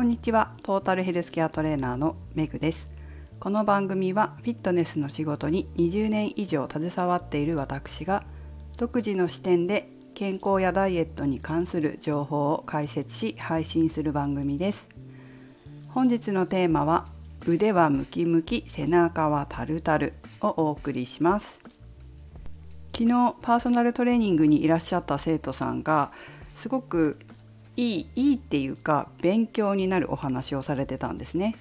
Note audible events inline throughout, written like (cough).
こんにちは。トータルヘルスケアトレーナーのメグです。この番組はフィットネスの仕事に20年以上携わっている私が独自の視点で健康やダイエットに関する情報を解説し配信する番組です。本日のテーマは腕はムキムキ背中はタルタルをお送りします。昨日パーソナルトレーニングにいらっしゃった生徒さんがすごくいいいいっていうか勉強になるお話をされてたんですね。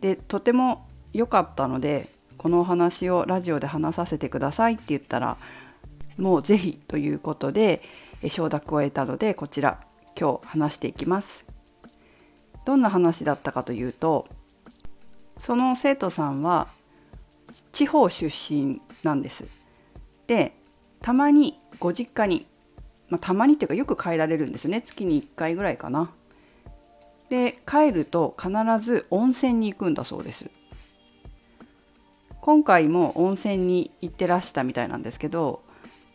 でとても良かったのでこのお話をラジオで話させてくださいって言ったらもう是非ということで承諾を得たのでこちら今日話していきます。どんな話だったかというとその生徒さんは地方出身なんです。でたまにご実家にまあ、たまにっていうかよく帰られるんですね月に1回ぐらいかな。で帰ると必ず温泉に行くんだそうです。今回も温泉に行ってらしたみたいなんですけど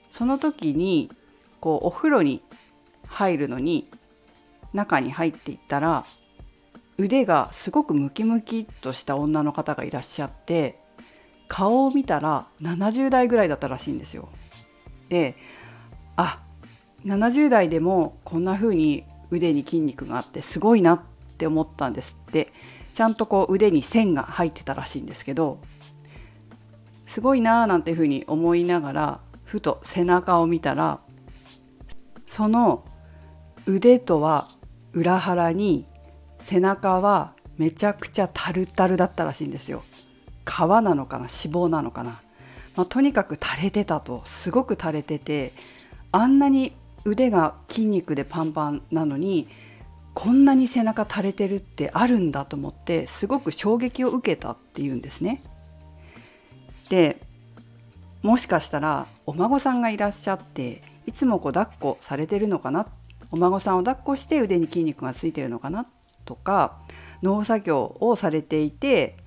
その時にこうお風呂に入るのに中に入っていったら腕がすごくムキムキっとした女の方がいらっしゃって顔を見たら70代ぐらいだったらしいんですよ。であ70代でもこんな風に腕に筋肉があってすごいなって思ったんですってちゃんとこう腕に線が入ってたらしいんですけどすごいなーなんていう風に思いながらふと背中を見たらその腕とは裏腹に背中はめちゃくちゃタルタルだったらしいんですよ。皮なのかな脂肪なのかな、まあ、とにかく垂れてたとすごく垂れててあんなに腕が筋肉でパンパンなのにこんなに背中垂れてるってあるんだと思ってすごく衝撃を受けたっていうんですね。でもしかしたらお孫さんがいらっしゃっていつもこう抱っこされてるのかなお孫さんを抱っこして腕に筋肉がついてるのかなとか農作業をされていて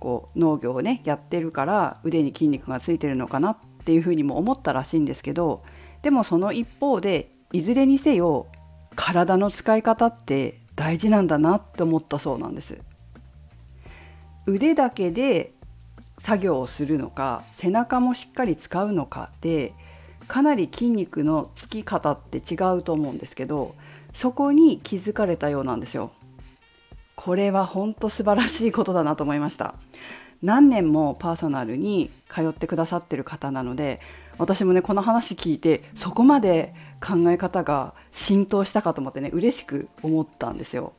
こう農業をねやってるから腕に筋肉がついてるのかなっていうふうにも思ったらしいんですけどでもその一方でいずれにせよ体の使い方って大事なんだなって思ったそうなんです。腕だけで作業をするのか背中もしっかり使うのかでかなり筋肉のつき方って違うと思うんですけどそこに気づかれたようなんですよ。これは本当素晴らしいことだなと思いました。何年もパーソナルに通ってくださってる方なので私もねこの話聞いてそこまで考え方が浸透したかと思ってね嬉しく思ったんですよ。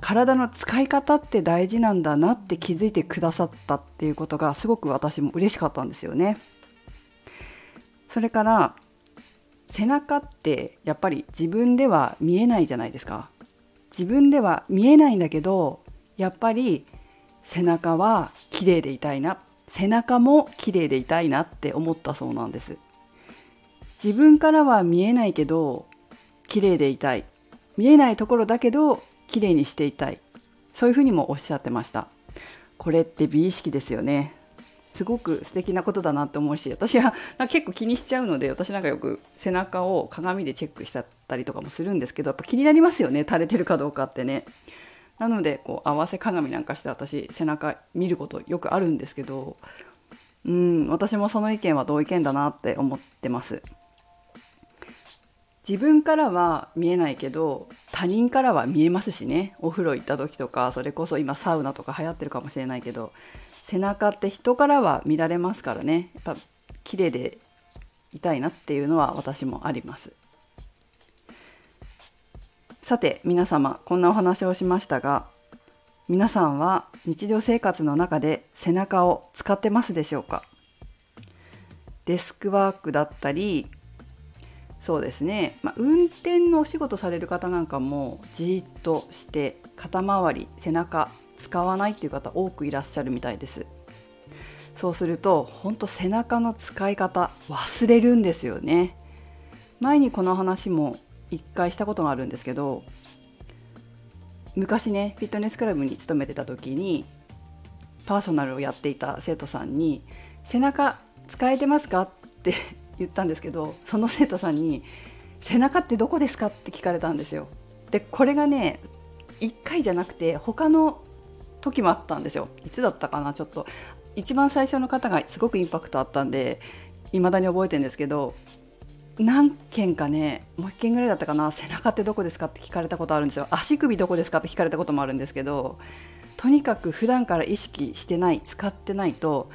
体の使い方って大事なんだなって気づいてくださったっていうことがすごく私も嬉しかったんですよね。それから背中ってやっぱり自分では見えないじゃないですか。自分では見えないんだけどやっぱり背中は綺麗でいたいな。背中も綺麗でいたいなって思ったそうなんです。自分からは見えないけど綺麗でいたい。見えないところだけど綺麗にしていたい。そういうふうにもおっしゃってました。これって美意識ですよね。すごく素敵なことだなって思うし私は結構気にしちゃうので私なんかよく背中を鏡でチェックしちゃったりとかもするんですけどやっぱ気になりますよね。垂れてるかどうかってね。なのでこう合わせ鏡なんかして私背中見ることよくあるんですけどうん私もその意見は同意見だなって思ってます。自分からは見えないけど他人からは見えますしね。お風呂行った時とかそれこそ今サウナとか流行ってるかもしれないけど背中って人からは見られますからね。やっぱ綺麗でいたいなっていうのは私もあります。さて皆様こんなお話をしましたが皆さんは日常生活の中で背中を使ってますでしょうか？デスクワークだったりそうですね、まあ、運転のお仕事される方なんかもじっとして肩周り背中使わないっていう方多くいらっしゃるみたいです。そうすると本当背中の使い方忘れるんですよね。前にこの話も1回したことがあるんですけど昔ねフィットネスクラブに勤めてた時にパーソナルをやっていた生徒さんに「背中使えてますか?」って (laughs) 言ったんですけどその生徒さんに「背中ってどこですか?」って聞かれたんですよ。でこれがね1回じゃなくて他の時もあったんですよいつだったかな？ちょっと一番最初の方がすごくインパクトあったんで未だに覚えてるんですけど何件かねもう1件ぐらいだったかな背中ってどこですかって聞かれたことあるんですよ。足首どこですかって聞かれたこともあるんですけどとにかく普段から意識してない使ってないと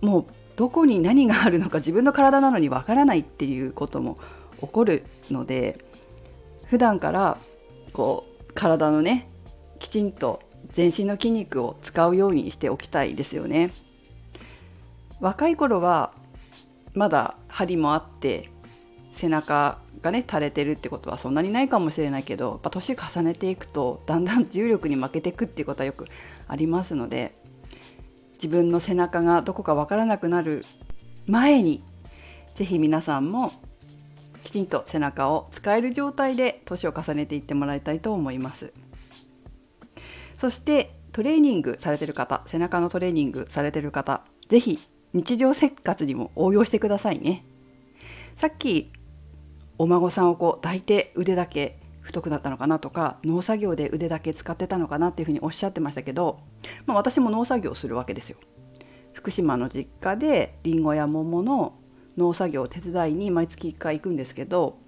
もうどこに何があるのか自分の体なのにわからないっていうことも起こるので普段からこう体のねきちんと全身の筋肉を使うようにしておきたいですよね。若い頃はまだ張りもあって背中がね垂れてるってことはそんなにないかもしれないけどやっぱ年重ねていくとだんだん重力に負けていくっていうことはよくありますので自分の背中がどこかわからなくなる前に是非皆さんもきちんと背中を使える状態で年を重ねていってもらいたいと思います。そしてトレーニングされてる方背中のトレーニングされてる方是非日常生活にも応用してくださいね。さっきお孫さんをこう抱いて腕だけ太くなったのかなとか農作業で腕だけ使ってたのかなっていうふうにおっしゃってましたけど、まあ、私も農作業をするわけですよ。福島の実家でりんごや桃の農作業を手伝いに毎月1回行くんですけど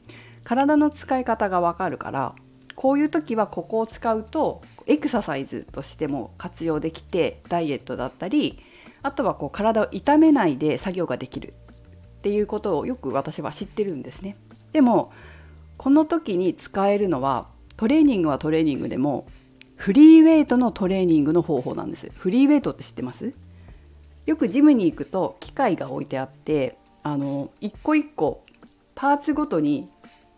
体の使い方がわかるからこういう時はここを使うとエクササイズとしても活用できてダイエットだったりあとはこう体を痛めないで作業ができるっていうことをよく私は知ってるんですね。でもこの時に使えるのはトレーニングはトレーニングでもフリーウェイトのトレーニングの方法なんです。フリーウェイトって知ってます？よくジムに行くと機械が置いてあってあの一個一個パーツごとに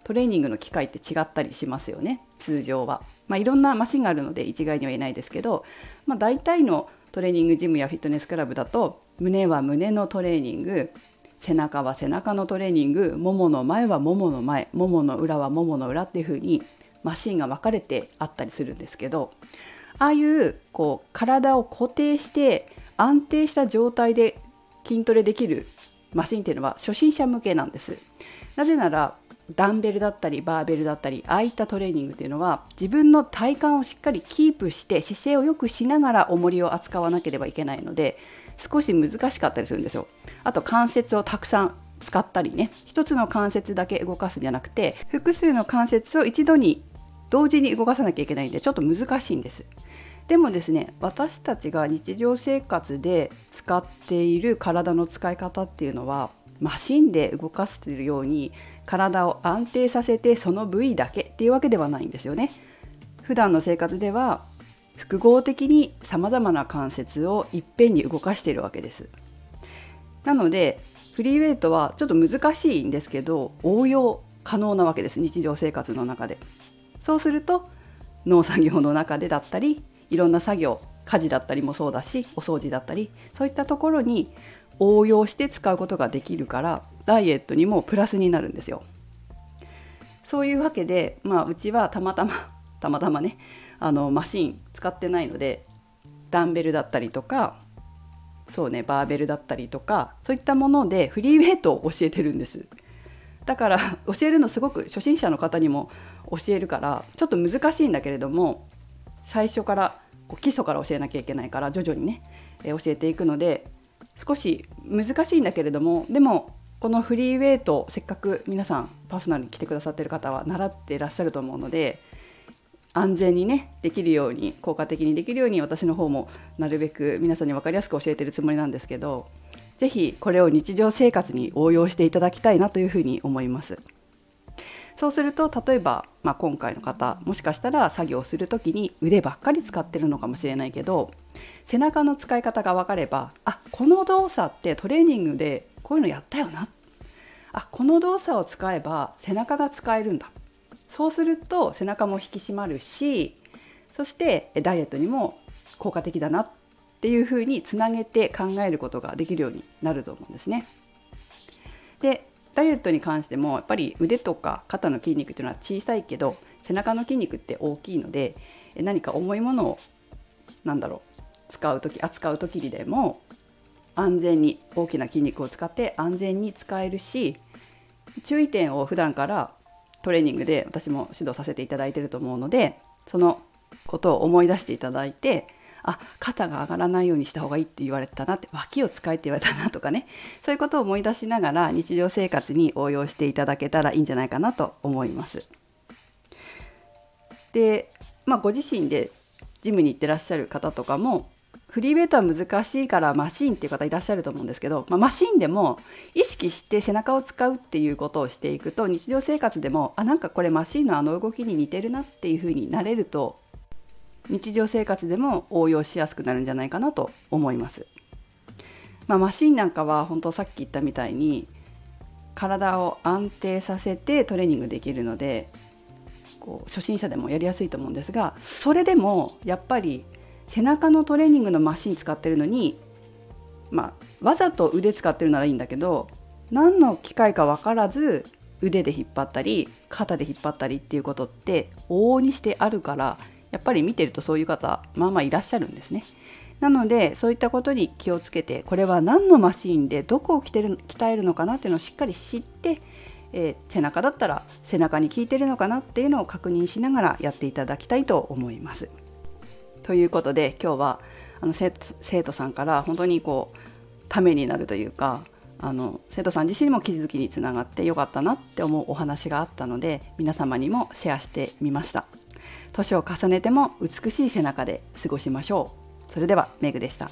トレーニングの機械って違ったりしますよね通常は。まあ、いろんなマシンがあるので一概には言えないですけど、まあ、大体のトレーニングジムやフィットネスクラブだと胸は胸のトレーニング背中は背中のトレーニングももの前はももの前ももの裏はももの裏っていう風にマシンが分かれてあったりするんですけどああいうこう体を固定して安定した状態で筋トレできるマシンっていうのは初心者向けなんです。なぜならダンベルだったりバーベルだったりああいったトレーニングっていうのは自分の体幹をしっかりキープして姿勢を良くしながら重りを扱わなければいけないので少し難しかったりするんですよ。あと関節をたくさん使ったりね一つの関節だけ動かすんじゃなくて複数の関節を一度に同時に動かさなきゃいけないんでちょっと難しいんです。でもですね私たちが日常生活で使っている体の使い方っていうのはマシンで動かしているように体を安定させてその部位だけっていうわけではないんですよね。普段の生活では複合的にさまざまな関節をいっぺんに動かしているわけです。なのでフリーウェイトはちょっと難しいんですけど応用可能なわけです日常生活の中で。そうすると農作業の中でだったりいろんな作業家事だったりもそうだしお掃除だったりそういったところに応用して使うことができるからダイエットにもプラスになるんですよ。そういうわけで、まあ、うちはたまたまたまたまねあのマシン使ってないのでダンベルだったりとかそうねバーベルだったりとかそういったものでフリーウェイトを教えてるんです。だから教えるのすごく初心者の方にも教えるからちょっと難しいんだけれども最初からこう基礎から教えなきゃいけないから徐々にね、え教えていくので少し難しいんだけれどもでもこのフリーウェイトせっかく皆さんパーソナルに来てくださってる方は習っていらっしゃると思うので安全にねできるように効果的にできるように私の方もなるべく皆さんに分かりやすく教えてるつもりなんですけど是非これを日常生活に応用していただきたいなというふうに思います。そうすると例えば、まあ、今回の方もしかしたら作業する時に腕ばっかり使ってるのかもしれないけど背中の使い方が分かればあこの動作ってトレーニングでこういうのやったよなあこの動作を使えば背中が使えるんだそうすると背中も引き締まるしそしてダイエットにも効果的だなっていうふうにつなげて考えることができるようになると思うんですね。でダイエットに関してもやっぱり腕とか肩の筋肉っていうのは小さいけど背中の筋肉って大きいので何か重いものをなんだろう使う時扱う時にでも安全に大きな筋肉を使って安全に使えるし注意点を普段からトレーニングで私も指導させていただいてると思うのでそのことを思い出していただいてあ肩が上がらないようにした方がいいって言われたなって脇を使えって言われたなとかねそういうことを思い出しながら日常生活に応用していただけたらいいんじゃないかなと思います。で、まあ、ご自身でジムに行ってらっしゃる方とかもフリーウェイトは難しいからマシーンっていう方いらっしゃると思うんですけど、まあ、マシーンでも意識して背中を使うっていうことをしていくと日常生活でもあなんかこれマシーンのあの動きに似てるなっていうふうになれると日常生活でも応用しやすくなるんじゃないかなと思います。まあ、マシーンなんかは本当さっき言ったみたいに体を安定させてトレーニングできるのでこう初心者でもやりやすいと思うんですがそれでもやっぱり背中のトレーニングのマシン使ってるのに、まあ、わざと腕使ってるならいいんだけど何の機械か分からず腕で引っ張ったり肩で引っ張ったりっていうことって往々にしてあるからやっぱり見てるとそういう方まあまあいらっしゃるんですね。なのでそういったことに気をつけてこれは何のマシンでどこを鍛えるのかなっていうのをしっかり知って、えー、背中だったら背中に効いてるのかなっていうのを確認しながらやっていただきたいと思います。ということで今日はあの生徒さんから本当にこうためになるというかあの生徒さん自身も気づきにつながってよかったなって思うお話があったので皆様にもシェアしてみました。年を重ねても美しい背中で過ごしましょう。それではメグでした。